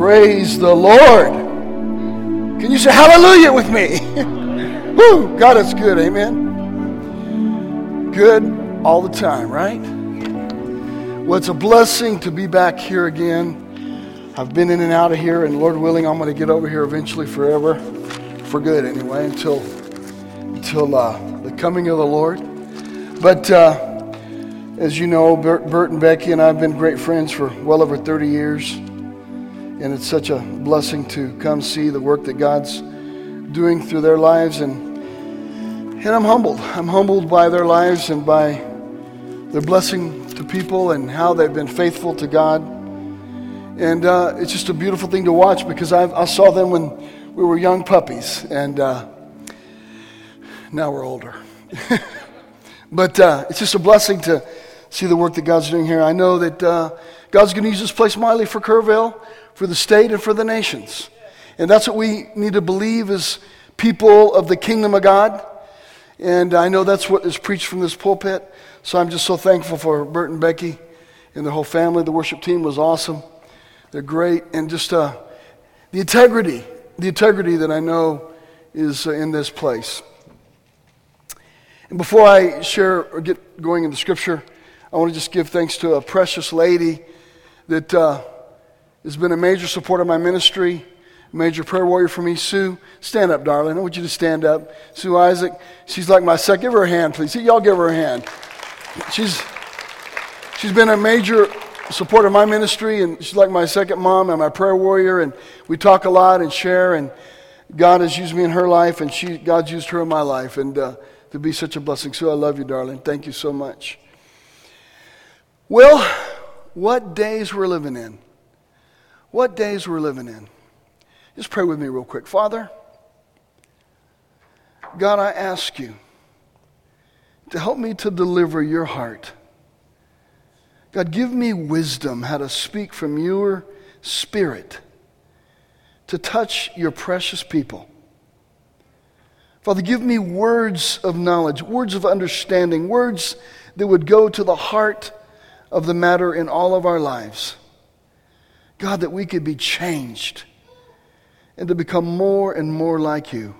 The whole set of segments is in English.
Praise the Lord. Can you say hallelujah with me? Woo! God is good, amen. Good all the time, right? Well, it's a blessing to be back here again. I've been in and out of here, and Lord willing, I'm going to get over here eventually forever, for good anyway, until until uh, the coming of the Lord. But uh, as you know, Bert, Bert and Becky and I have been great friends for well over 30 years. And it's such a blessing to come see the work that God's doing through their lives. And, and I'm humbled. I'm humbled by their lives and by their blessing to people and how they've been faithful to God. And uh, it's just a beautiful thing to watch because I, I saw them when we were young puppies. And uh, now we're older. but uh, it's just a blessing to see the work that God's doing here. I know that uh, God's going to use this place mightily for Kerrville for the state and for the nations. And that's what we need to believe as people of the kingdom of God. And I know that's what is preached from this pulpit. So I'm just so thankful for Bert and Becky and the whole family. The worship team was awesome. They're great. And just uh, the integrity, the integrity that I know is uh, in this place. And before I share or get going in the scripture, I want to just give thanks to a precious lady that uh, has been a major supporter of my ministry, major prayer warrior for me. Sue, stand up, darling. I want you to stand up. Sue Isaac, she's like my second. Give her a hand, please. Y'all give her a hand. She's, she's been a major supporter of my ministry, and she's like my second mom and my prayer warrior, and we talk a lot and share, and God has used me in her life, and she, God's used her in my life, and uh, to be such a blessing. Sue, I love you, darling. Thank you so much. Well, what days we're living in what days we're living in. Just pray with me real quick. Father, God, I ask you to help me to deliver your heart. God, give me wisdom how to speak from your spirit to touch your precious people. Father, give me words of knowledge, words of understanding, words that would go to the heart of the matter in all of our lives. God, that we could be changed and to become more and more like you.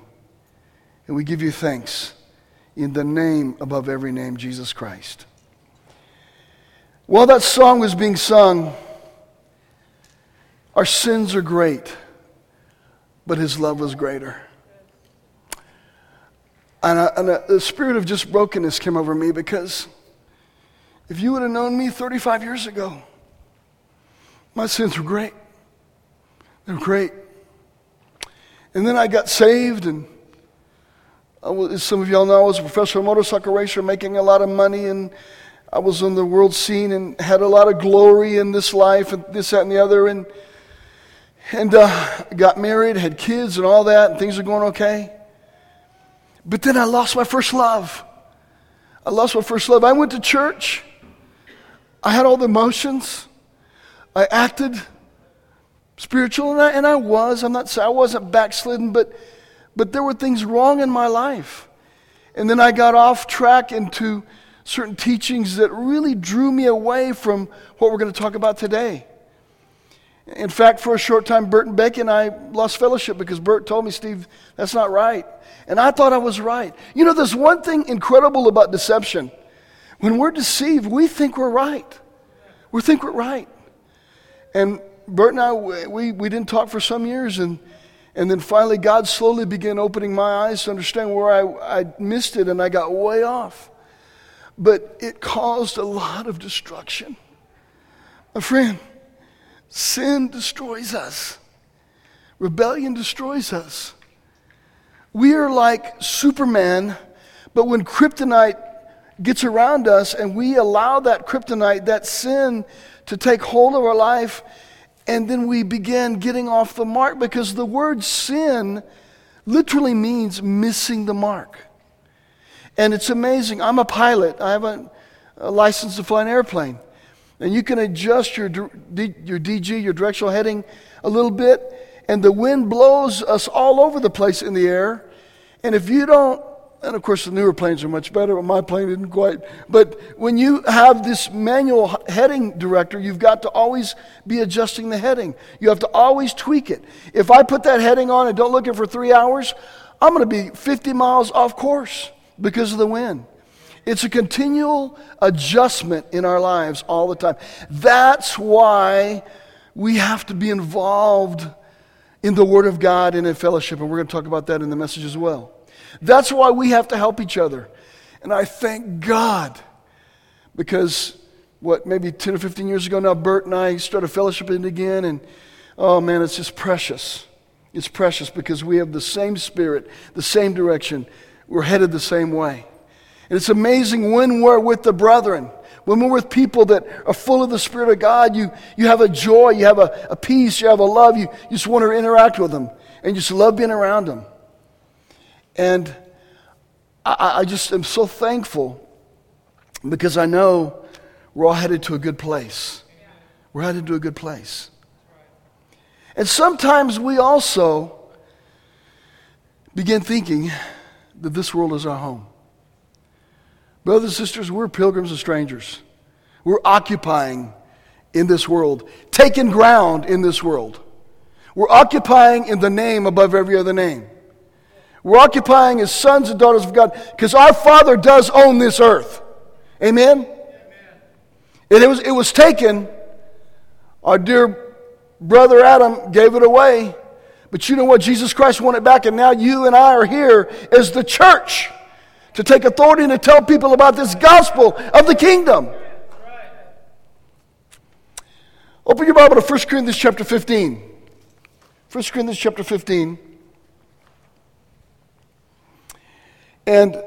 And we give you thanks in the name above every name, Jesus Christ. While that song was being sung, our sins are great, but his love was greater. And, a, and a, the spirit of just brokenness came over me because if you would have known me 35 years ago, my sins were great. They were great. And then I got saved, and was, as some of y'all know, I was a professional motorcycle racer making a lot of money, and I was on the world scene and had a lot of glory in this life, and this, that, and the other. And, and uh, got married, had kids, and all that, and things are going okay. But then I lost my first love. I lost my first love. I went to church. I had all the emotions. I acted spiritual, and I, and I was. I'm not I wasn't backslidden, but, but there were things wrong in my life. And then I got off track into certain teachings that really drew me away from what we're going to talk about today. In fact, for a short time, Bert and Becky and I lost fellowship because Bert told me, Steve, that's not right. And I thought I was right. You know, there's one thing incredible about deception. When we're deceived, we think we're right. We think we're right. And Bert and I, we, we didn't talk for some years, and, and then finally God slowly began opening my eyes to understand where I, I missed it, and I got way off. But it caused a lot of destruction. My friend, sin destroys us. Rebellion destroys us. We are like Superman, but when kryptonite gets around us and we allow that kryptonite, that sin, to take hold of our life, and then we begin getting off the mark because the word sin literally means missing the mark. And it's amazing. I'm a pilot, I have a, a license to fly an airplane. And you can adjust your, your DG, your directional heading, a little bit, and the wind blows us all over the place in the air. And if you don't and of course, the newer planes are much better, but my plane didn't quite. But when you have this manual heading director, you've got to always be adjusting the heading. You have to always tweak it. If I put that heading on and don't look at it for three hours, I'm going to be 50 miles off course because of the wind. It's a continual adjustment in our lives all the time. That's why we have to be involved in the Word of God and in fellowship, and we're going to talk about that in the message as well. That's why we have to help each other. And I thank God because, what, maybe 10 or 15 years ago now, Bert and I started fellowshipping again, and oh man, it's just precious. It's precious because we have the same spirit, the same direction. We're headed the same way. And it's amazing when we're with the brethren, when we're with people that are full of the Spirit of God, you, you have a joy, you have a, a peace, you have a love, you, you just want to interact with them, and you just love being around them. And I, I just am so thankful because I know we're all headed to a good place. We're headed to a good place. And sometimes we also begin thinking that this world is our home. Brothers and sisters, we're pilgrims and strangers. We're occupying in this world, taking ground in this world. We're occupying in the name above every other name. We're occupying as sons and daughters of God because our Father does own this earth. Amen? Amen? And it was, it was taken, our dear brother Adam gave it away. But you know what? Jesus Christ won it back, and now you and I are here as the church to take authority and to tell people about this gospel of the kingdom. Open your Bible to 1 Corinthians chapter 15. 1 Corinthians chapter 15. And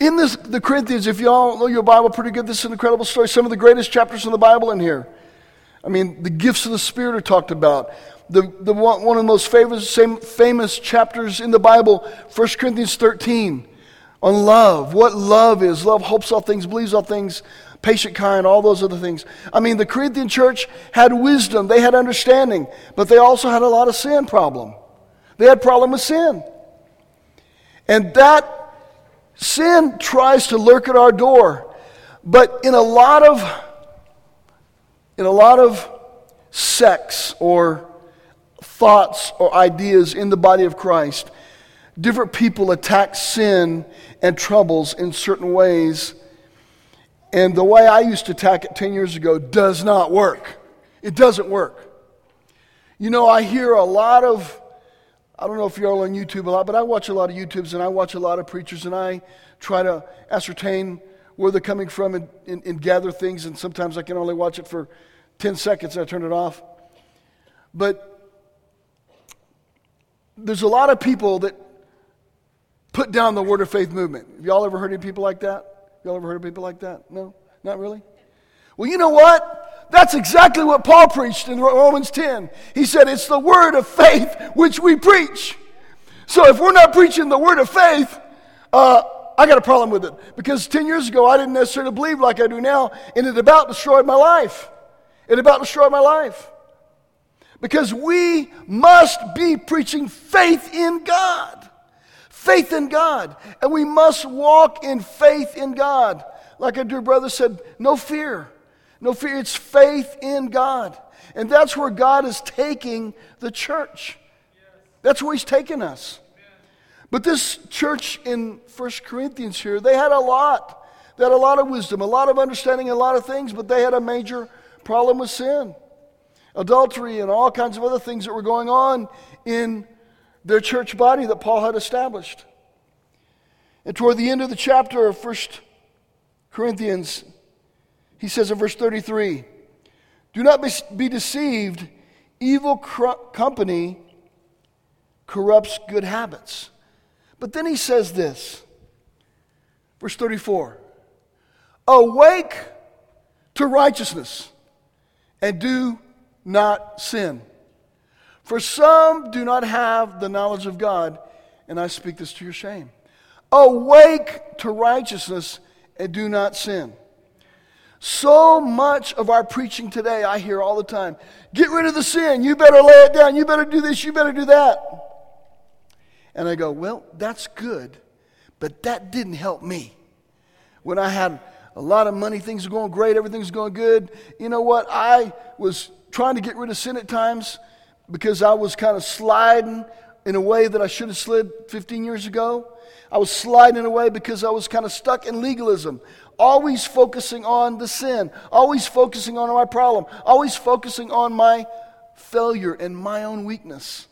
in this, the Corinthians, if y'all know your Bible pretty good, this is an incredible story. Some of the greatest chapters in the Bible in here. I mean, the gifts of the Spirit are talked about. The, the one, one of the most famous, famous chapters in the Bible, 1 Corinthians 13, on love. What love is. Love hopes all things, believes all things, patient kind, all those other things. I mean, the Corinthian church had wisdom, they had understanding, but they also had a lot of sin problem. They had problem with sin. And that sin tries to lurk at our door. But in a lot of in a lot of sects or thoughts or ideas in the body of Christ, different people attack sin and troubles in certain ways. And the way I used to attack it 10 years ago does not work. It doesn't work. You know, I hear a lot of I don't know if you're all on YouTube a lot, but I watch a lot of YouTubes and I watch a lot of preachers and I try to ascertain where they're coming from and, and, and gather things. And sometimes I can only watch it for 10 seconds and I turn it off. But there's a lot of people that put down the word of faith movement. Have y'all ever heard of people like that? Y'all ever heard of people like that? No? Not really? Well, you know what? That's exactly what Paul preached in Romans 10. He said, It's the word of faith which we preach. So if we're not preaching the word of faith, uh, I got a problem with it. Because 10 years ago, I didn't necessarily believe like I do now, and it about destroyed my life. It about destroyed my life. Because we must be preaching faith in God. Faith in God. And we must walk in faith in God. Like our dear brother said, no fear. No fear, it's faith in God. And that's where God is taking the church. That's where He's taking us. But this church in First Corinthians here, they had a lot. They had a lot of wisdom, a lot of understanding, a lot of things, but they had a major problem with sin, adultery, and all kinds of other things that were going on in their church body that Paul had established. And toward the end of the chapter of First Corinthians, he says in verse 33 Do not be deceived, evil company corrupts good habits. But then he says this, verse 34 Awake to righteousness and do not sin. For some do not have the knowledge of God, and I speak this to your shame. Awake to righteousness and do not sin. So much of our preaching today, I hear all the time get rid of the sin. You better lay it down. You better do this. You better do that. And I go, well, that's good. But that didn't help me. When I had a lot of money, things were going great, everything's going good. You know what? I was trying to get rid of sin at times because I was kind of sliding in a way that I should have slid 15 years ago. I was sliding away because I was kind of stuck in legalism, always focusing on the sin, always focusing on my problem, always focusing on my failure and my own weakness.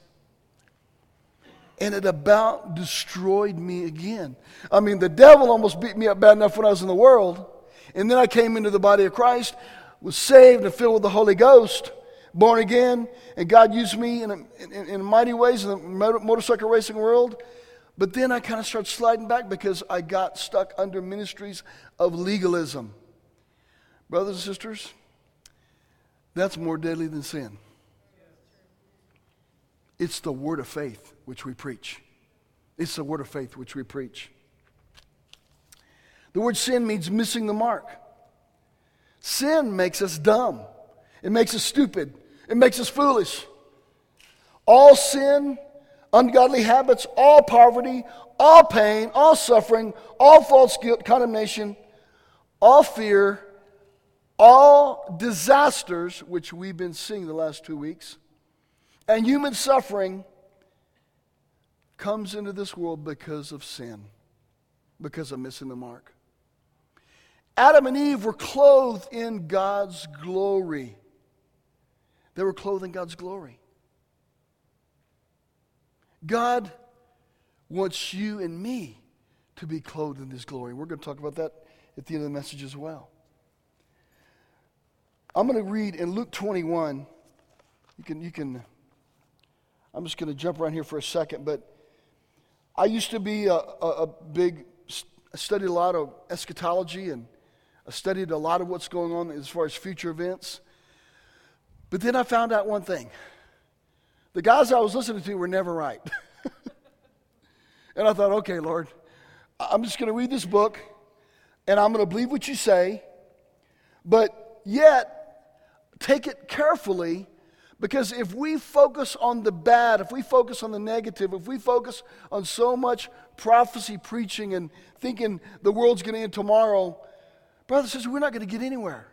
And it about destroyed me again. I mean, the devil almost beat me up bad enough when I was in the world. And then I came into the body of Christ, was saved and filled with the Holy Ghost, born again, and God used me in, in, in mighty ways in the motorcycle racing world. But then I kind of started sliding back because I got stuck under ministries of legalism. Brothers and sisters, that's more deadly than sin. It's the word of faith which we preach. It's the word of faith which we preach. The word sin means missing the mark. Sin makes us dumb, it makes us stupid, it makes us foolish. All sin ungodly habits, all poverty, all pain, all suffering, all false guilt, condemnation, all fear, all disasters, which we've been seeing the last two weeks, and human suffering comes into this world because of sin, because of missing the mark. Adam and Eve were clothed in God's glory. They were clothed in God's glory. God wants you and me to be clothed in His glory. We're going to talk about that at the end of the message as well. I'm going to read in Luke 21. You can, you can, I'm just going to jump around here for a second, but I used to be a, a, a big, I studied a lot of eschatology and I studied a lot of what's going on as far as future events. But then I found out one thing the guys I was listening to were never right. and I thought, okay, Lord, I'm just going to read this book and I'm going to believe what you say, but yet take it carefully because if we focus on the bad, if we focus on the negative, if we focus on so much prophecy preaching and thinking the world's going to end tomorrow, brother says we're not going to get anywhere.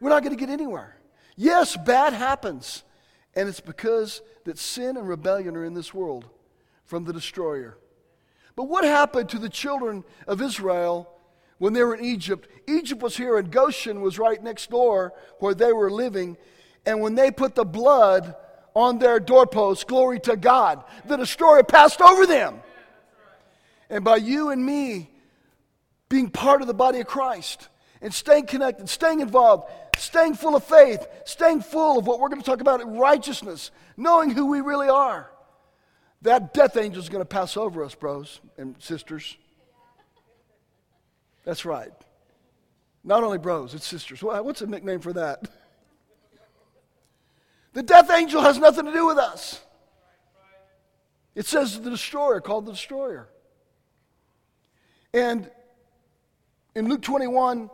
We're not going to get anywhere. Yes, bad happens. And it's because that sin and rebellion are in this world from the destroyer. But what happened to the children of Israel when they were in Egypt? Egypt was here and Goshen was right next door where they were living. And when they put the blood on their doorposts, glory to God, the destroyer passed over them. And by you and me being part of the body of Christ and staying connected, staying involved, staying full of faith, staying full of what we're going to talk about righteousness, knowing who we really are. That death angel is going to pass over us, bros and sisters. That's right. Not only bros, it's sisters. What's a nickname for that? The death angel has nothing to do with us. It says the destroyer, called the destroyer. And in Luke 21,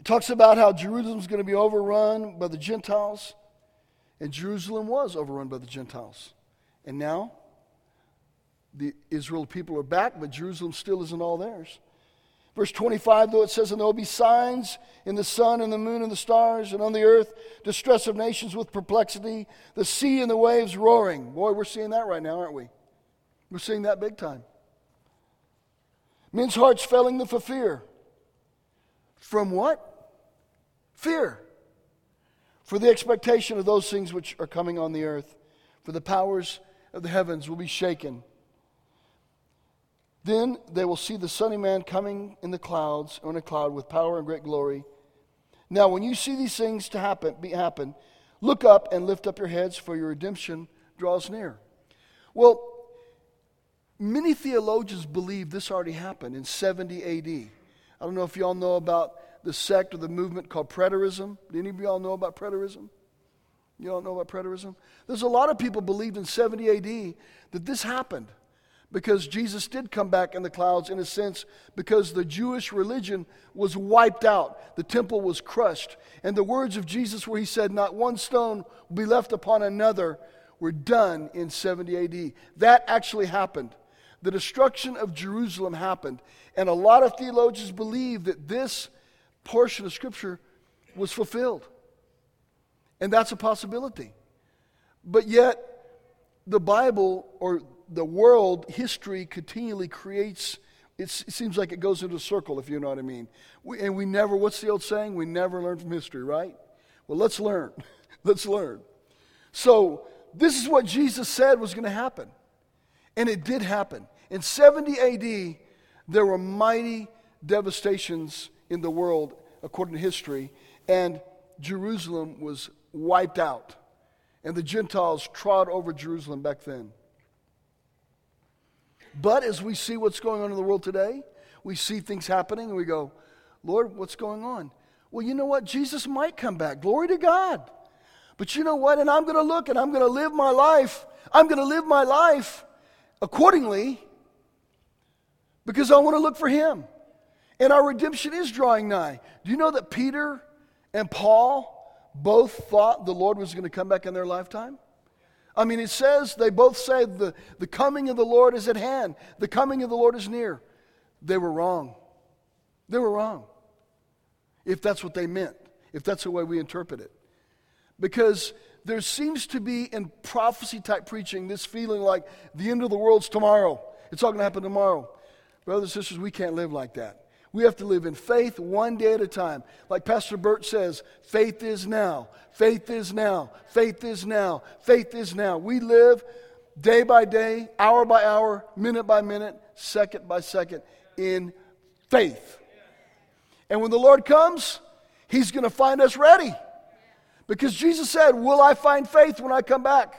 it talks about how Jerusalem's going to be overrun by the Gentiles, and Jerusalem was overrun by the Gentiles. And now, the Israel people are back, but Jerusalem still isn't all theirs. Verse 25, though it says, And there will be signs in the sun and the moon and the stars, and on the earth, distress of nations with perplexity, the sea and the waves roaring. Boy, we're seeing that right now, aren't we? We're seeing that big time. Men's hearts failing them for fear. From what? Fear. For the expectation of those things which are coming on the earth, for the powers of the heavens will be shaken. Then they will see the Son of Man coming in the clouds, on a cloud with power and great glory. Now, when you see these things to happen, be happen, look up and lift up your heads, for your redemption draws near. Well, many theologians believe this already happened in 70 AD. I don't know if y'all know about the sect or the movement called preterism. Do any of y'all know about preterism? You all know about preterism? There's a lot of people believed in 70 AD that this happened because Jesus did come back in the clouds in a sense because the Jewish religion was wiped out. The temple was crushed. And the words of Jesus, where he said, Not one stone will be left upon another, were done in 70 AD. That actually happened. the destruction of Jerusalem happened. And a lot of theologians believe that this portion of Scripture was fulfilled. And that's a possibility. But yet, the Bible or the world history continually creates it seems like it goes into a circle if you know what i mean. We, and we never what's the old saying? We never learn from history right? Well let's learn. Let's learn. So this is what jesus said was going to happen. And it did happen. In 70 ad there were mighty devastations in the world according to history and jerusalem was wiped out and the gentiles trod over jerusalem back then but as we see what's going on in the world today, we see things happening and we go, Lord, what's going on? Well, you know what? Jesus might come back. Glory to God. But you know what? And I'm going to look and I'm going to live my life. I'm going to live my life accordingly because I want to look for Him. And our redemption is drawing nigh. Do you know that Peter and Paul both thought the Lord was going to come back in their lifetime? I mean, it says, they both say the, the coming of the Lord is at hand, the coming of the Lord is near. They were wrong. They were wrong. If that's what they meant, if that's the way we interpret it. Because there seems to be in prophecy type preaching this feeling like the end of the world's tomorrow. It's all going to happen tomorrow. Brothers and sisters, we can't live like that. We have to live in faith one day at a time. Like Pastor Bert says, faith is now, faith is now, faith is now, faith is now. We live day by day, hour by hour, minute by minute, second by second in faith. And when the Lord comes, He's going to find us ready. Because Jesus said, Will I find faith when I come back?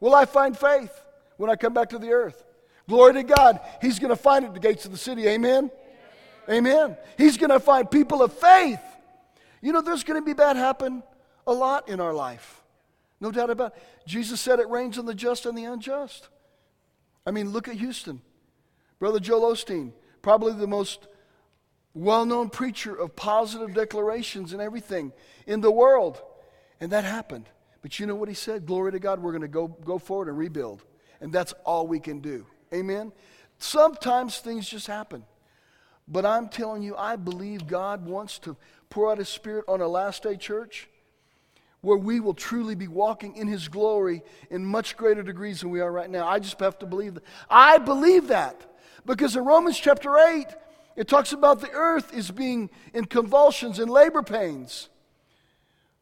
Will I find faith when I come back to the earth? Glory to God. He's going to find it at the gates of the city. Amen. Amen. He's going to find people of faith. You know, there's going to be bad happen a lot in our life. No doubt about it. Jesus said it rains on the just and the unjust. I mean, look at Houston. Brother Joel Osteen, probably the most well known preacher of positive declarations and everything in the world. And that happened. But you know what he said? Glory to God, we're going to go, go forward and rebuild. And that's all we can do. Amen? Sometimes things just happen. But I'm telling you, I believe God wants to pour out His Spirit on a last day church where we will truly be walking in His glory in much greater degrees than we are right now. I just have to believe that. I believe that because in Romans chapter 8, it talks about the earth is being in convulsions and labor pains.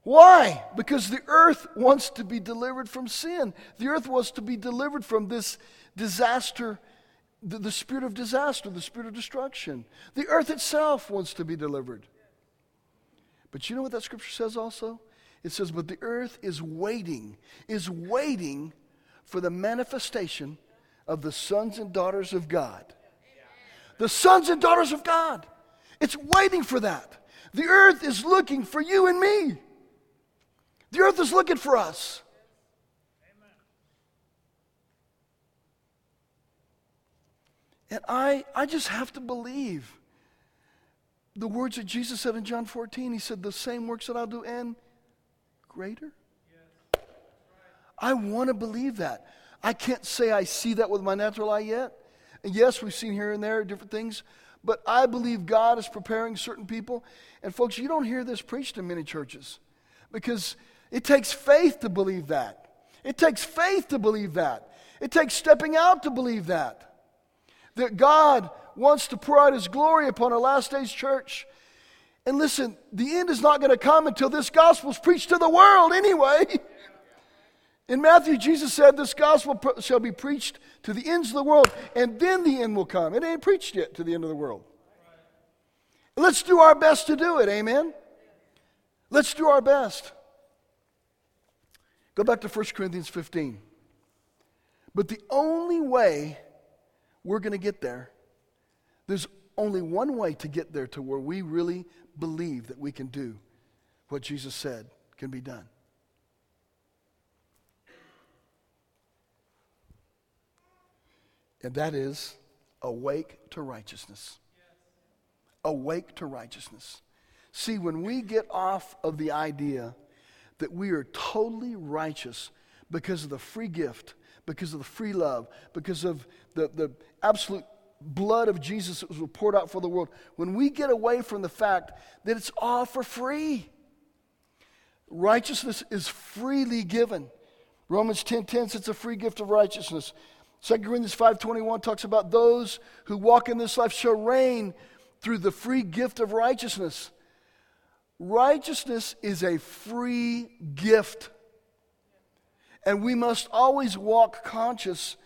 Why? Because the earth wants to be delivered from sin. The earth wants to be delivered from this disaster the, the spirit of disaster, the spirit of destruction. The earth itself wants to be delivered. But you know what that scripture says also? It says, But the earth is waiting, is waiting for the manifestation of the sons and daughters of God. The sons and daughters of God. It's waiting for that. The earth is looking for you and me. The earth is looking for us. And I, I just have to believe the words that Jesus said in John 14. He said, The same works that I'll do and greater. I want to believe that. I can't say I see that with my natural eye yet. And yes, we've seen here and there different things, but I believe God is preparing certain people. And folks, you don't hear this preached in many churches because it takes faith to believe that. It takes faith to believe that. It takes stepping out to believe that that God wants to pour out His glory upon our last days church. And listen, the end is not going to come until this gospel is preached to the world anyway. In Matthew, Jesus said, This gospel shall be preached to the ends of the world, and then the end will come. It ain't preached yet to the end of the world. Let's do our best to do it, amen? Let's do our best. Go back to 1 Corinthians 15. But the only way we're going to get there. There's only one way to get there to where we really believe that we can do what Jesus said can be done. And that is awake to righteousness. Awake to righteousness. See, when we get off of the idea that we are totally righteous because of the free gift, because of the free love, because of the, the absolute blood of Jesus that was poured out for the world, when we get away from the fact that it's all for free, righteousness is freely given. Romans 10:10 10, says it's a free gift of righteousness. 2 Corinthians 5:21 talks about those who walk in this life shall reign through the free gift of righteousness. Righteousness is a free gift. And we must always walk conscious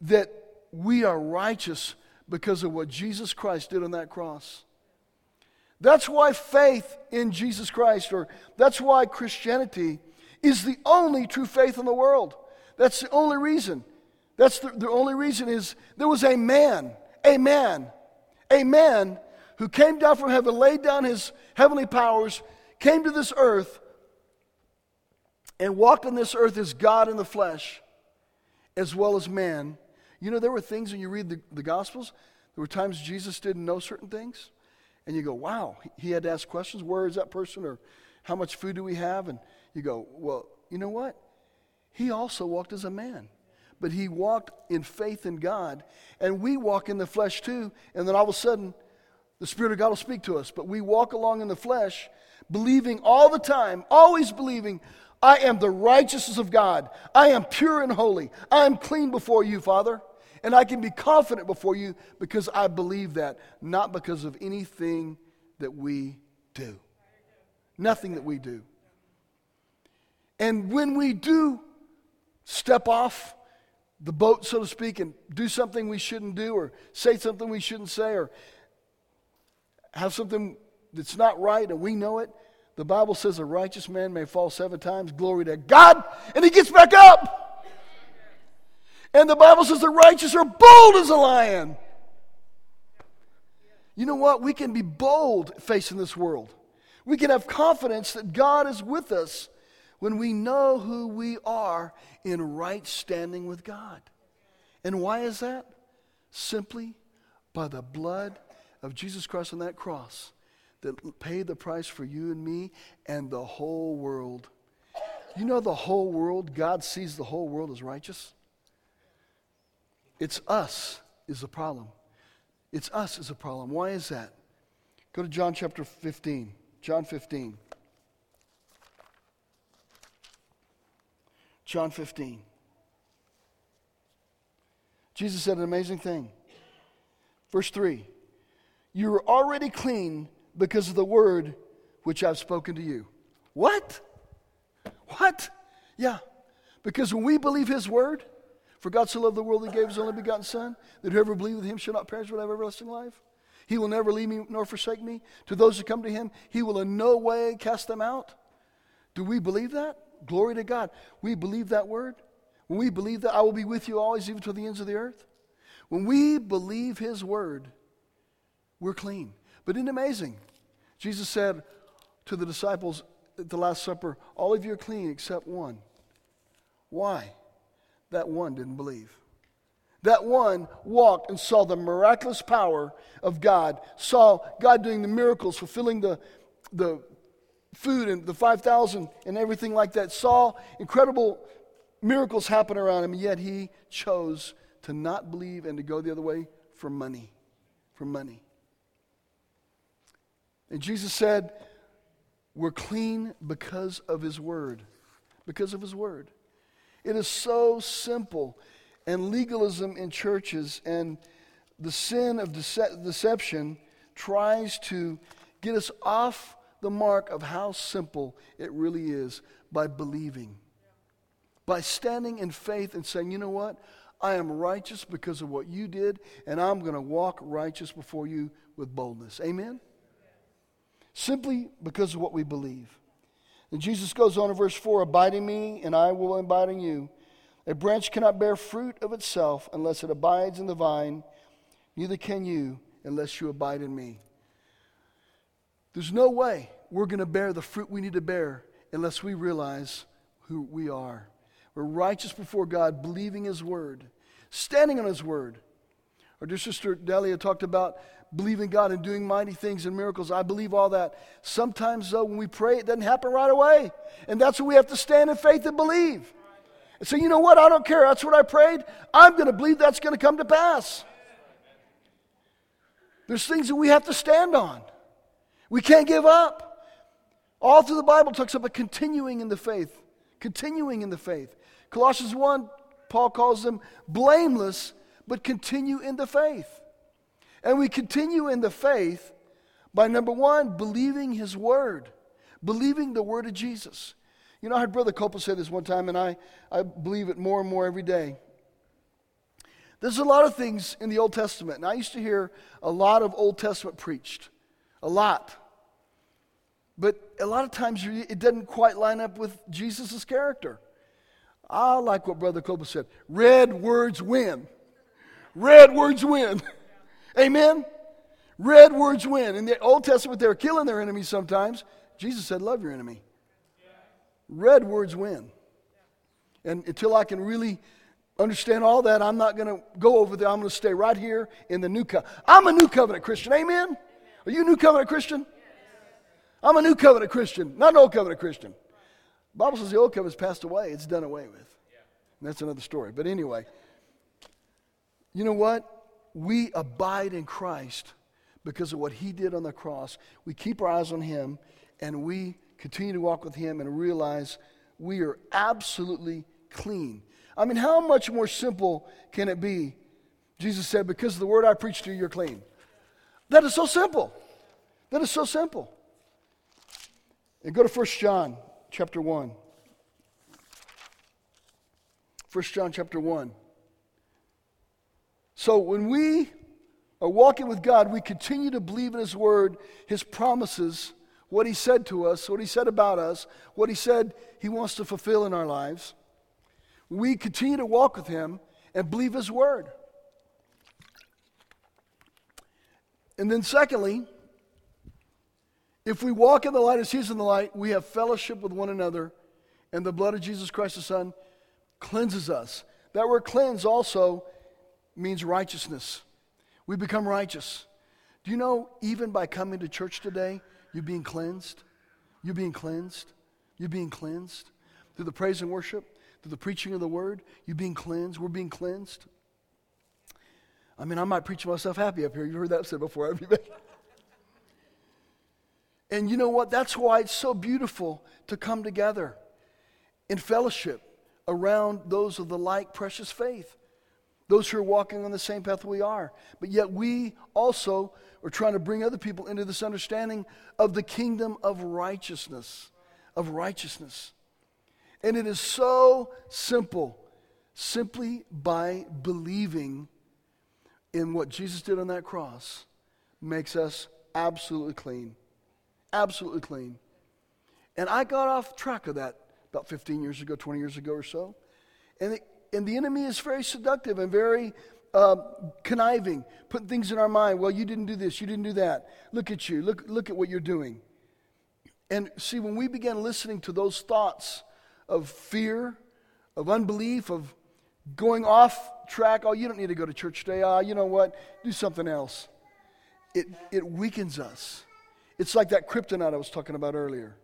that we are righteous because of what Jesus Christ did on that cross. That's why faith in Jesus Christ, or that's why Christianity is the only true faith in the world. That's the only reason. That's the, the only reason is there was a man, a man, a man who came down from heaven, laid down his heavenly powers, came to this earth, and walked on this earth as God in the flesh, as well as man. You know, there were things when you read the, the Gospels, there were times Jesus didn't know certain things, and you go, wow, he had to ask questions. Where is that person? Or how much food do we have? And you go, well, you know what? He also walked as a man but he walked in faith in God. And we walk in the flesh too. And then all of a sudden, the Spirit of God will speak to us. But we walk along in the flesh, believing all the time, always believing, I am the righteousness of God. I am pure and holy. I am clean before you, Father. And I can be confident before you because I believe that, not because of anything that we do. Nothing that we do. And when we do step off the boat, so to speak, and do something we shouldn't do, or say something we shouldn't say, or have something that's not right and we know it, the Bible says a righteous man may fall seven times, glory to God, and he gets back up. And the Bible says the righteous are bold as a lion. You know what? We can be bold facing this world. We can have confidence that God is with us when we know who we are in right standing with God. And why is that? Simply by the blood of Jesus Christ on that cross that paid the price for you and me and the whole world. You know, the whole world, God sees the whole world as righteous. It's us is the problem. It's us is the problem. Why is that? Go to John chapter 15. John 15. John 15. Jesus said an amazing thing. Verse 3 You are already clean because of the word which I've spoken to you. What? What? Yeah. Because when we believe his word, for God so loved the world, he gave his only begotten Son, that whoever believes in him shall not perish but have everlasting life. He will never leave me nor forsake me. To those who come to him, he will in no way cast them out. Do we believe that? Glory to God. We believe that word. When we believe that, I will be with you always, even to the ends of the earth. When we believe his word, we're clean. But isn't amazing? Jesus said to the disciples at the Last Supper, All of you are clean except one. Why? That one didn't believe. That one walked and saw the miraculous power of God, saw God doing the miracles, fulfilling the, the food and the 5,000 and everything like that, saw incredible miracles happen around him, yet he chose to not believe and to go the other way for money. For money. And Jesus said, We're clean because of his word. Because of his word. It is so simple. And legalism in churches and the sin of dece- deception tries to get us off the mark of how simple it really is by believing. By standing in faith and saying, you know what? I am righteous because of what you did, and I'm going to walk righteous before you with boldness. Amen? Simply because of what we believe. And Jesus goes on in verse 4 Abide in me, and I will abide in you. A branch cannot bear fruit of itself unless it abides in the vine, neither can you unless you abide in me. There's no way we're going to bear the fruit we need to bear unless we realize who we are. We're righteous before God, believing His word, standing on His word. Our dear sister Delia talked about believing God and doing mighty things and miracles. I believe all that. Sometimes, though, when we pray, it doesn't happen right away. And that's what we have to stand in faith and believe. And say, you know what? I don't care. That's what I prayed. I'm going to believe that's going to come to pass. There's things that we have to stand on. We can't give up. All through the Bible talks about continuing in the faith, continuing in the faith. Colossians 1, Paul calls them blameless, but continue in the faith. And we continue in the faith by number one, believing his word, believing the word of Jesus. You know, I heard Brother Copeland say this one time, and I, I believe it more and more every day. There's a lot of things in the Old Testament, and I used to hear a lot of Old Testament preached. A lot. But a lot of times it doesn't quite line up with Jesus' character. I like what Brother Copeland said red words win. Red words win. Amen? Red words win. In the Old Testament, they were killing their enemies sometimes. Jesus said, Love your enemy. Red words win. And until I can really understand all that, I'm not going to go over there. I'm going to stay right here in the new covenant. I'm a new covenant Christian. Amen? Are you a new covenant Christian? I'm a new covenant Christian, not an old covenant Christian. The Bible says the old covenant's passed away, it's done away with. And that's another story. But anyway, you know what? We abide in Christ because of what he did on the cross. We keep our eyes on him and we continue to walk with him and realize we are absolutely clean. I mean, how much more simple can it be? Jesus said, Because of the word I preached to you, you're clean. That is so simple. That is so simple. And go to 1 John chapter 1. 1 John chapter 1. So when we are walking with God, we continue to believe in His Word, His promises, what He said to us, what He said about us, what He said He wants to fulfill in our lives. We continue to walk with Him and believe His Word. And then, secondly, if we walk in the light as He's in the light, we have fellowship with one another, and the blood of Jesus Christ the Son cleanses us. That word cleanse also means righteousness. We become righteous. Do you know, even by coming to church today, you're being cleansed? You're being cleansed? You're being cleansed? Through the praise and worship, through the preaching of the word, you're being cleansed. We're being cleansed. I mean, I might preach myself happy up here. You've heard that said before, everybody. And you know what? That's why it's so beautiful to come together in fellowship around those of the like precious faith, those who are walking on the same path we are. But yet we also are trying to bring other people into this understanding of the kingdom of righteousness, of righteousness. And it is so simple, simply by believing in what Jesus did on that cross makes us absolutely clean absolutely clean. And I got off track of that about 15 years ago, 20 years ago or so. And the, and the enemy is very seductive and very uh, conniving, putting things in our mind. Well, you didn't do this, you didn't do that. Look at you, look, look at what you're doing. And see, when we began listening to those thoughts of fear, of unbelief, of going off track, oh, you don't need to go to church today. Ah, you know what? Do something else. It, it weakens us. It's like that kryptonite I was talking about earlier.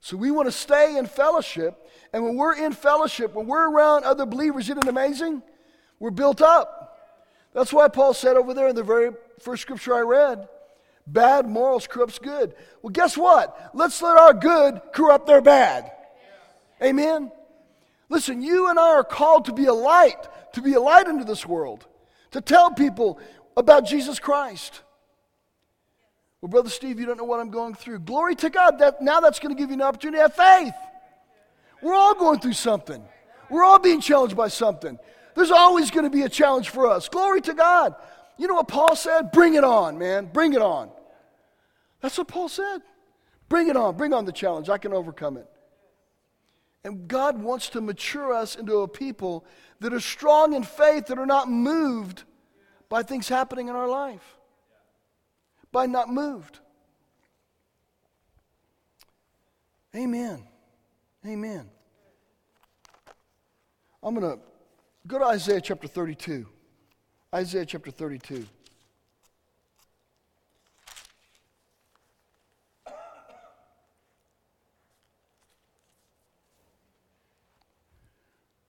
So we want to stay in fellowship. And when we're in fellowship, when we're around other believers, isn't it amazing? We're built up. That's why Paul said over there in the very first scripture I read bad morals corrupts good. Well, guess what? Let's let our good corrupt their bad. Amen? Listen, you and I are called to be a light, to be a light into this world, to tell people about Jesus Christ. Well, Brother Steve, you don't know what I'm going through. Glory to God. That, now that's going to give you an opportunity to have faith. We're all going through something, we're all being challenged by something. There's always going to be a challenge for us. Glory to God. You know what Paul said? Bring it on, man. Bring it on. That's what Paul said. Bring it on. Bring on the challenge. I can overcome it. And God wants to mature us into a people that are strong in faith, that are not moved by things happening in our life by not moved. Amen. Amen. I'm going to go to Isaiah chapter 32. Isaiah chapter 32.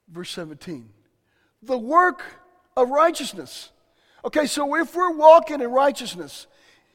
Verse 17. The work of righteousness. Okay, so if we're walking in righteousness,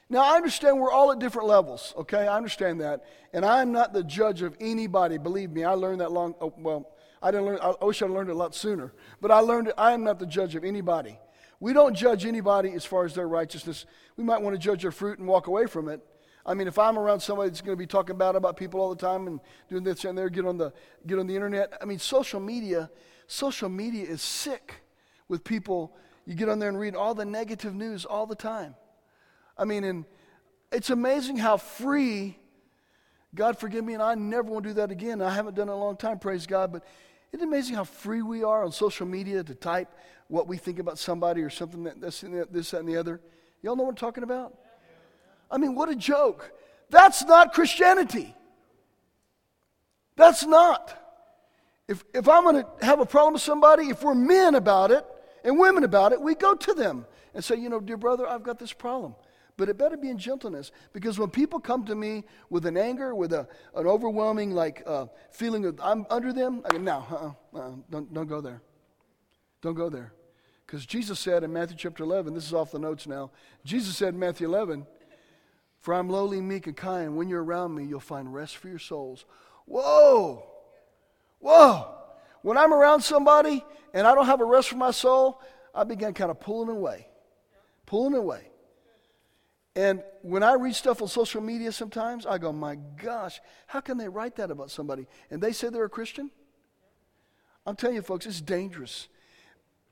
now I understand we're all at different levels, okay? I understand that. And I'm not the judge of anybody, believe me. I learned that long, oh, well, I didn't learn, I wish I learned it a lot sooner. But I learned it, I am not the judge of anybody. We don't judge anybody as far as their righteousness. We might want to judge their fruit and walk away from it. I mean, if I'm around somebody that's going to be talking bad about people all the time and doing this and there, get on the get on the internet. I mean, social media, social media is sick with people. You get on there and read all the negative news all the time. I mean, and it's amazing how free. God forgive me, and I never want to do that again. I haven't done it in a long time, praise God. But isn't it amazing how free we are on social media to type what we think about somebody or something that this, this, that, and the other? Y'all know what I'm talking about? I mean, what a joke. That's not Christianity. That's not. If, if I'm going to have a problem with somebody, if we're men about it and women about it, we go to them and say, you know, dear brother, I've got this problem. But it better be in gentleness because when people come to me with an anger, with a, an overwhelming like uh, feeling of I'm under them, I go, no, uh-uh, uh-uh, don't, don't go there. Don't go there. Because Jesus said in Matthew chapter 11, this is off the notes now. Jesus said in Matthew 11, For I'm lowly, meek, and kind. When you're around me, you'll find rest for your souls. Whoa! Whoa! When I'm around somebody and I don't have a rest for my soul, I begin kind of pulling away. Pulling away. And when I read stuff on social media sometimes, I go, my gosh, how can they write that about somebody? And they say they're a Christian? I'm telling you, folks, it's dangerous.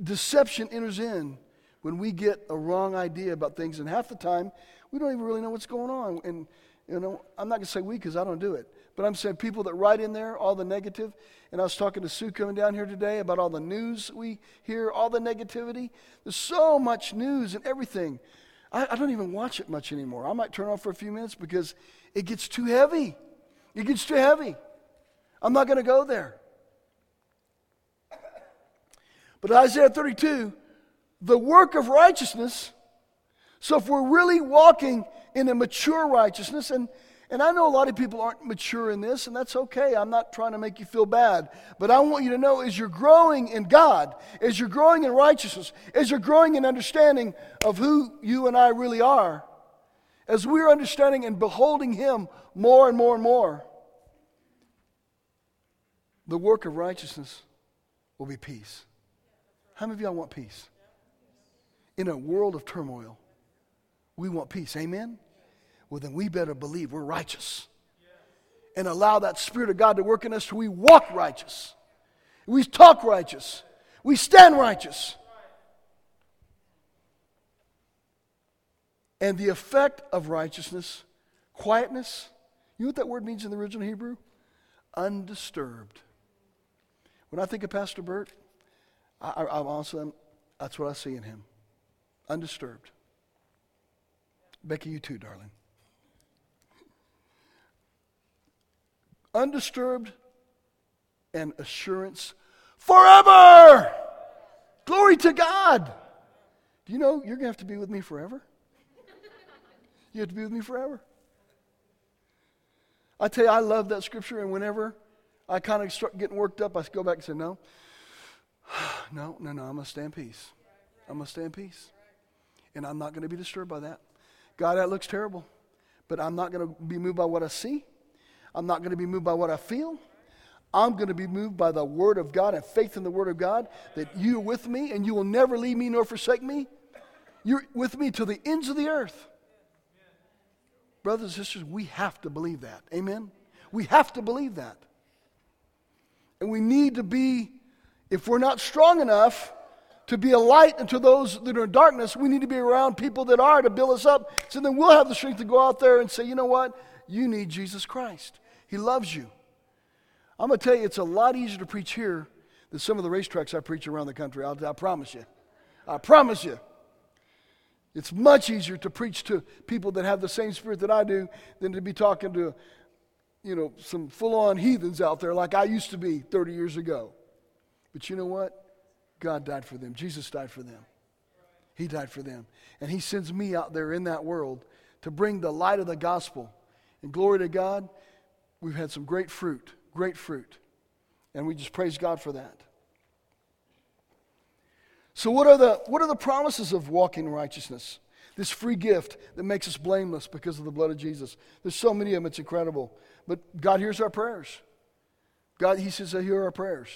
Deception enters in when we get a wrong idea about things, and half the time, we don't even really know what's going on. And, you know, I'm not going to say we because I don't do it, but I'm saying people that write in there all the negative. And I was talking to Sue coming down here today about all the news we hear, all the negativity. There's so much news and everything. I, I don't even watch it much anymore. I might turn off for a few minutes because it gets too heavy. It gets too heavy. I'm not going to go there. But Isaiah 32, the work of righteousness. So if we're really walking in a mature righteousness, and and I know a lot of people aren't mature in this, and that's okay. I'm not trying to make you feel bad. But I want you to know as you're growing in God, as you're growing in righteousness, as you're growing in understanding of who you and I really are, as we're understanding and beholding Him more and more and more, the work of righteousness will be peace. How many of y'all want peace? In a world of turmoil, we want peace. Amen? Well, then we better believe we're righteous and allow that Spirit of God to work in us so we walk righteous, we talk righteous, we stand righteous. And the effect of righteousness, quietness, you know what that word means in the original Hebrew? Undisturbed. When I think of Pastor Bert, I, I, I'm also, that's what I see in him. Undisturbed. Becky, you too, darling. Undisturbed, and assurance forever. Glory to God. Do you know you're going to have to be with me forever? You have to be with me forever. I tell you, I love that scripture, and whenever I kind of start getting worked up, I go back and say, No, no, no, no, I'm going to stay in peace. I'm going to stay in peace. And I'm not going to be disturbed by that. God, that looks terrible, but I'm not going to be moved by what I see. I'm not going to be moved by what I feel. I'm going to be moved by the Word of God and faith in the Word of God that you're with me and you will never leave me nor forsake me. You're with me to the ends of the earth. Brothers and sisters, we have to believe that. Amen? We have to believe that. And we need to be, if we're not strong enough to be a light unto those that are in darkness, we need to be around people that are to build us up. So then we'll have the strength to go out there and say, you know what? You need Jesus Christ. He loves you. I'm going to tell you, it's a lot easier to preach here than some of the racetracks I preach around the country. I'll, I promise you. I promise you. It's much easier to preach to people that have the same spirit that I do than to be talking to, you know, some full on heathens out there like I used to be 30 years ago. But you know what? God died for them. Jesus died for them. He died for them. And He sends me out there in that world to bring the light of the gospel. And glory to God, We've had some great fruit, great fruit. And we just praise God for that. So, what are, the, what are the promises of walking in righteousness? This free gift that makes us blameless because of the blood of Jesus. There's so many of them, it's incredible. But God hears our prayers. God, He says, I hear our prayers.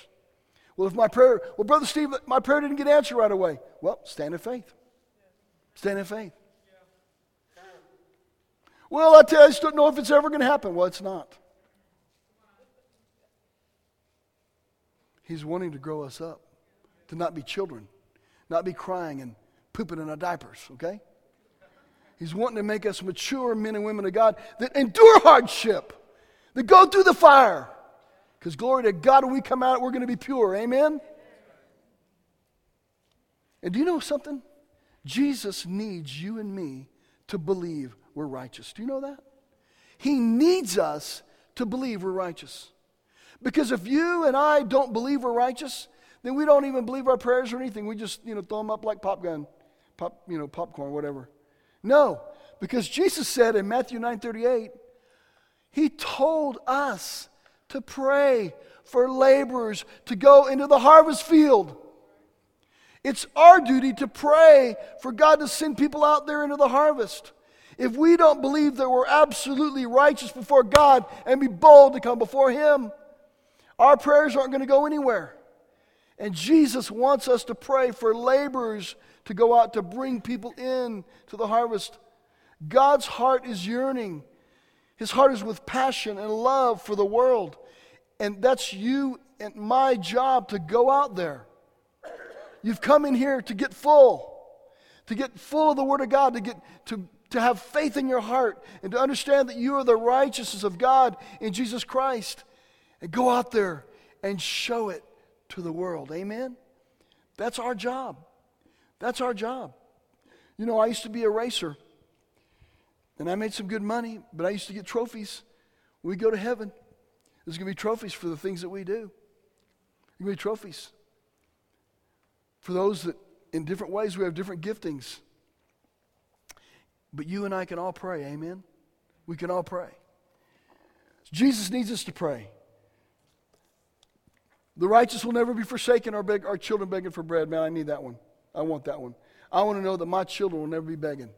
Well, if my prayer, well, Brother Steve, my prayer didn't get answered right away. Well, stand in faith. Stand in faith. Well, I tell you, I just don't know if it's ever going to happen. Well, it's not. He's wanting to grow us up, to not be children, not be crying and pooping in our diapers, okay? He's wanting to make us mature men and women of God that endure hardship, that go through the fire. Because glory to God, when we come out, we're going to be pure. Amen? And do you know something? Jesus needs you and me to believe we're righteous. Do you know that? He needs us to believe we're righteous. Because if you and I don't believe we're righteous, then we don't even believe our prayers or anything. We just, you know, throw them up like pop gun, pop, you know, popcorn, whatever. No, because Jesus said in Matthew 9:38, he told us to pray for laborers to go into the harvest field. It's our duty to pray for God to send people out there into the harvest. If we don't believe that we're absolutely righteous before God and be bold to come before Him, our prayers aren't going to go anywhere. And Jesus wants us to pray for laborers to go out to bring people in to the harvest. God's heart is yearning. His heart is with passion and love for the world. And that's you and my job to go out there. You've come in here to get full, to get full of the Word of God, to get to, to have faith in your heart, and to understand that you are the righteousness of God in Jesus Christ and go out there and show it to the world. Amen? That's our job. That's our job. You know, I used to be a racer, and I made some good money, but I used to get trophies. When we go to heaven, there's going to be trophies for the things that we do. There's going to be trophies for those that, in different ways, we have different giftings. But you and I can all pray. Amen? We can all pray. Jesus needs us to pray. The righteous will never be forsaken, our, beg, our children begging for bread. Man, I need that one. I want that one. I want to know that my children will never be begging.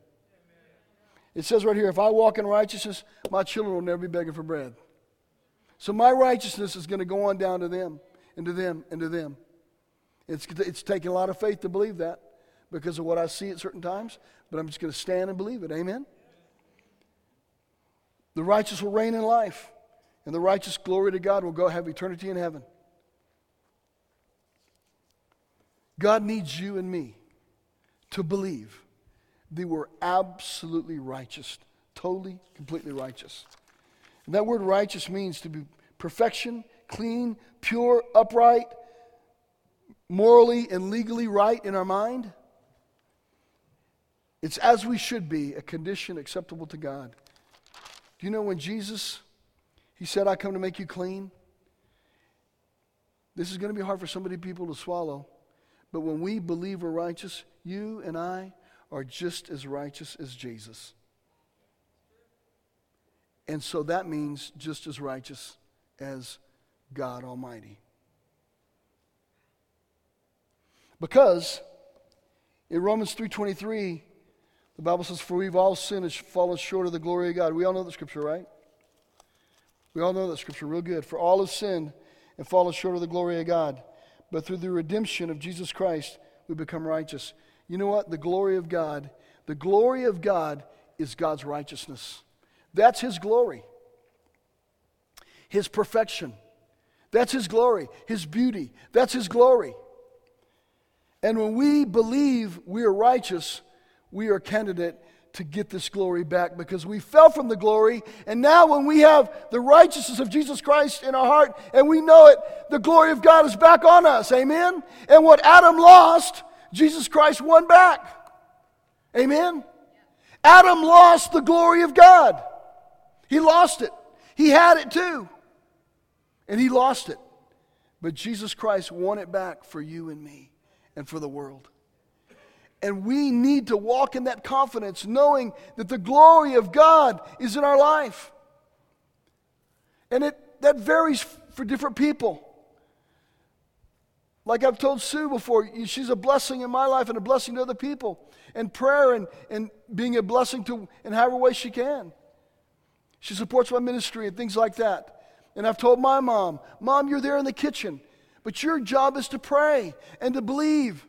It says right here if I walk in righteousness, my children will never be begging for bread. So my righteousness is going to go on down to them, and to them, and to them. It's, it's taking a lot of faith to believe that because of what I see at certain times, but I'm just going to stand and believe it. Amen? The righteous will reign in life, and the righteous, glory to God, will go have eternity in heaven. God needs you and me to believe that we're absolutely righteous, totally, completely righteous. And that word righteous means to be perfection, clean, pure, upright, morally and legally right in our mind. It's as we should be, a condition acceptable to God. Do you know when Jesus, he said, I come to make you clean? This is going to be hard for so many people to swallow. But when we believe we're righteous, you and I are just as righteous as Jesus. And so that means just as righteous as God Almighty. Because in Romans 3:23, the Bible says, For we've all sinned and fallen short of the glory of God. We all know the scripture, right? We all know that scripture real good. For all have sinned and fallen short of the glory of God but through the redemption of Jesus Christ, we become righteous. You know what? The glory of God, the glory of God is God's righteousness. That's His glory, His perfection. That's His glory, His beauty. That's His glory. And when we believe we are righteous, we are candidate to get this glory back because we fell from the glory. And now, when we have the righteousness of Jesus Christ in our heart and we know it, the glory of God is back on us. Amen? And what Adam lost, Jesus Christ won back. Amen? Adam lost the glory of God. He lost it. He had it too. And he lost it. But Jesus Christ won it back for you and me and for the world. And we need to walk in that confidence, knowing that the glory of God is in our life. And it, that varies for different people. Like I've told Sue before, she's a blessing in my life and a blessing to other people. And prayer and, and being a blessing to in however way she can. She supports my ministry and things like that. And I've told my mom, Mom, you're there in the kitchen, but your job is to pray and to believe.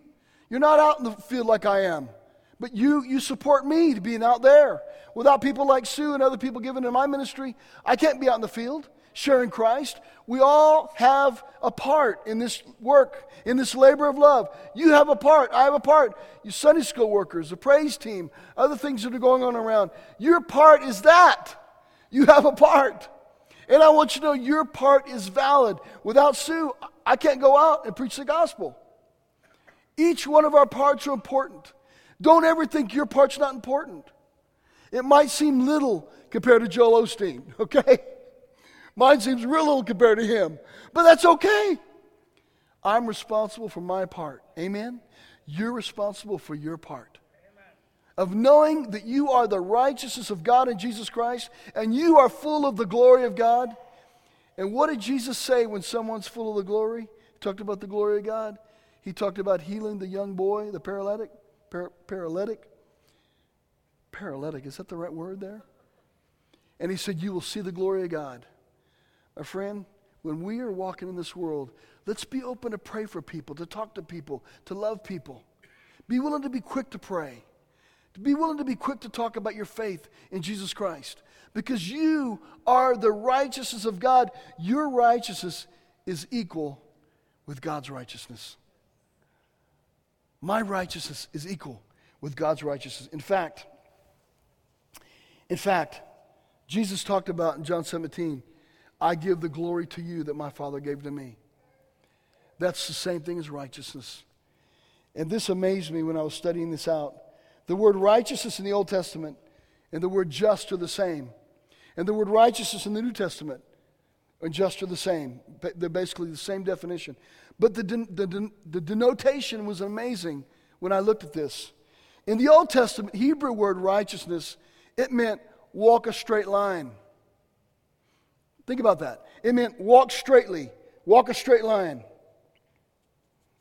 You're not out in the field like I am, but you, you support me to being out there. Without people like Sue and other people giving to my ministry, I can't be out in the field sharing Christ. We all have a part in this work, in this labor of love. You have a part, I have a part. You Sunday school workers, the praise team, other things that are going on around. Your part is that. You have a part. And I want you to know your part is valid. Without Sue, I can't go out and preach the gospel. Each one of our parts are important. Don't ever think your part's not important. It might seem little compared to Joel Osteen, okay? Mine seems real little compared to him, but that's okay. I'm responsible for my part. Amen? You're responsible for your part. Of knowing that you are the righteousness of God in Jesus Christ and you are full of the glory of God. And what did Jesus say when someone's full of the glory? He talked about the glory of God. He talked about healing the young boy, the paralytic. Par- paralytic. Paralytic, is that the right word there? And he said, You will see the glory of God. My friend, when we are walking in this world, let's be open to pray for people, to talk to people, to love people. Be willing to be quick to pray. Be willing to be quick to talk about your faith in Jesus Christ. Because you are the righteousness of God. Your righteousness is equal with God's righteousness. My righteousness is equal with God's righteousness. In fact, in fact, Jesus talked about in John 17, I give the glory to you that my Father gave to me. That's the same thing as righteousness. And this amazed me when I was studying this out. The word righteousness in the Old Testament and the word just are the same. And the word righteousness in the New Testament and just are the same. They're basically the same definition. But the, the, the denotation was amazing when I looked at this. In the Old Testament, Hebrew word righteousness, it meant walk a straight line. Think about that. It meant walk straightly, walk a straight line.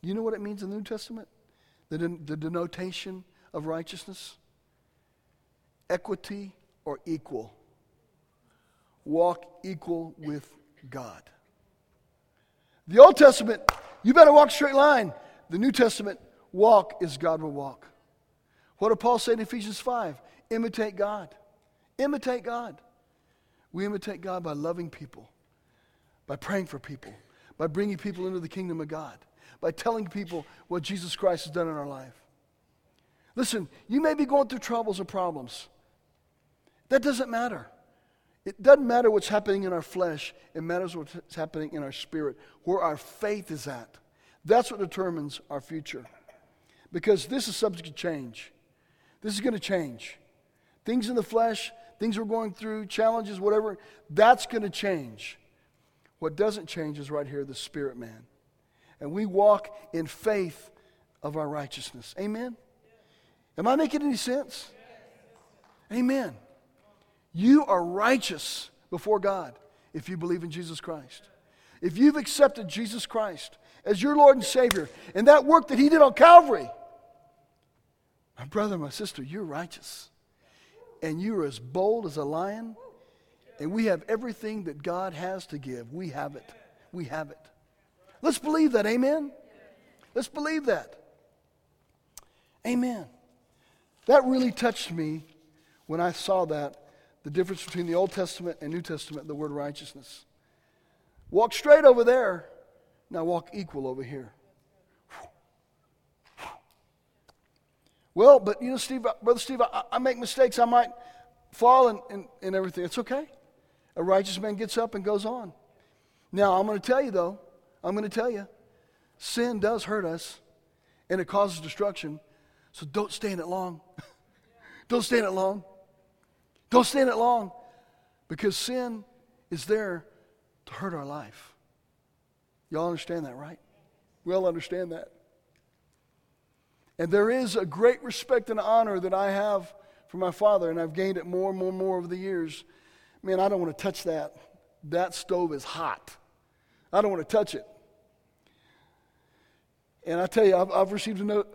You know what it means in the New Testament? The, the denotation of righteousness? Equity or equal. Walk equal with God. The Old Testament, you better walk straight line. The New Testament, walk as God will walk. What did Paul say in Ephesians 5? Imitate God. Imitate God. We imitate God by loving people, by praying for people, by bringing people into the kingdom of God, by telling people what Jesus Christ has done in our life. Listen, you may be going through troubles or problems. That doesn't matter. It doesn't matter what's happening in our flesh, it matters what's happening in our spirit, where our faith is at. That's what determines our future. Because this is subject to change. This is going to change. Things in the flesh, things we're going through, challenges, whatever, that's going to change. What doesn't change is right here the spirit man. And we walk in faith of our righteousness. Amen? Am I making any sense? Amen. You are righteous before God if you believe in Jesus Christ. If you've accepted Jesus Christ as your Lord and Savior and that work that He did on Calvary, my brother, my sister, you're righteous and you're as bold as a lion, and we have everything that God has to give. We have it. We have it. Let's believe that. Amen? Let's believe that. Amen. That really touched me when I saw that the difference between the Old Testament and New Testament, the word righteousness. Walk straight over there, now walk equal over here. Well, but you know, Steve, uh, Brother Steve, I, I make mistakes. I might fall and, and, and everything. It's okay. A righteous man gets up and goes on. Now, I'm going to tell you, though, I'm going to tell you, sin does hurt us and it causes destruction. So don't stay in it long. don't stay in it long. Don't stay in it long because sin is there to hurt our life. Y'all understand that, right? We all understand that. And there is a great respect and honor that I have for my father, and I've gained it more and more and more over the years. Man, I don't want to touch that. That stove is hot. I don't want to touch it. And I tell you, I've, I've received enough,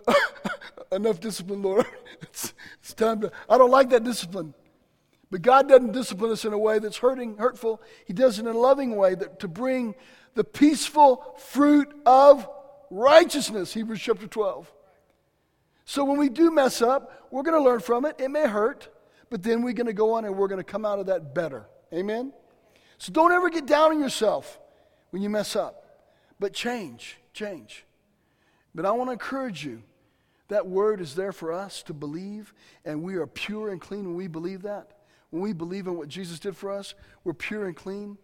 enough discipline, Lord. It's, it's time to, I don't like that discipline. But God doesn't discipline us in a way that's hurting, hurtful. He does it in a loving way that, to bring the peaceful fruit of righteousness, Hebrews chapter 12. So when we do mess up, we're going to learn from it. It may hurt, but then we're going to go on and we're going to come out of that better. Amen? So don't ever get down on yourself when you mess up, but change, change. But I want to encourage you that word is there for us to believe, and we are pure and clean when we believe that. When we believe in what Jesus did for us, we're pure and clean.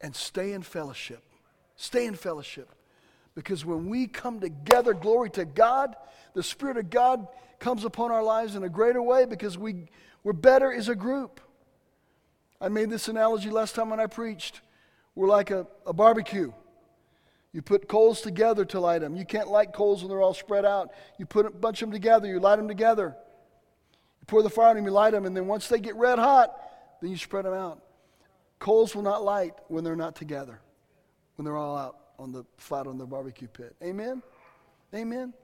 And stay in fellowship. Stay in fellowship. Because when we come together, glory to God, the Spirit of God comes upon our lives in a greater way because we, we're better as a group. I made this analogy last time when I preached. We're like a, a barbecue. You put coals together to light them. You can't light coals when they're all spread out. You put a bunch of them together, you light them together. You pour the fire on them, you light them, and then once they get red hot, then you spread them out. Coals will not light when they're not together, when they're all out on the flat on the barbecue pit. Amen? Amen?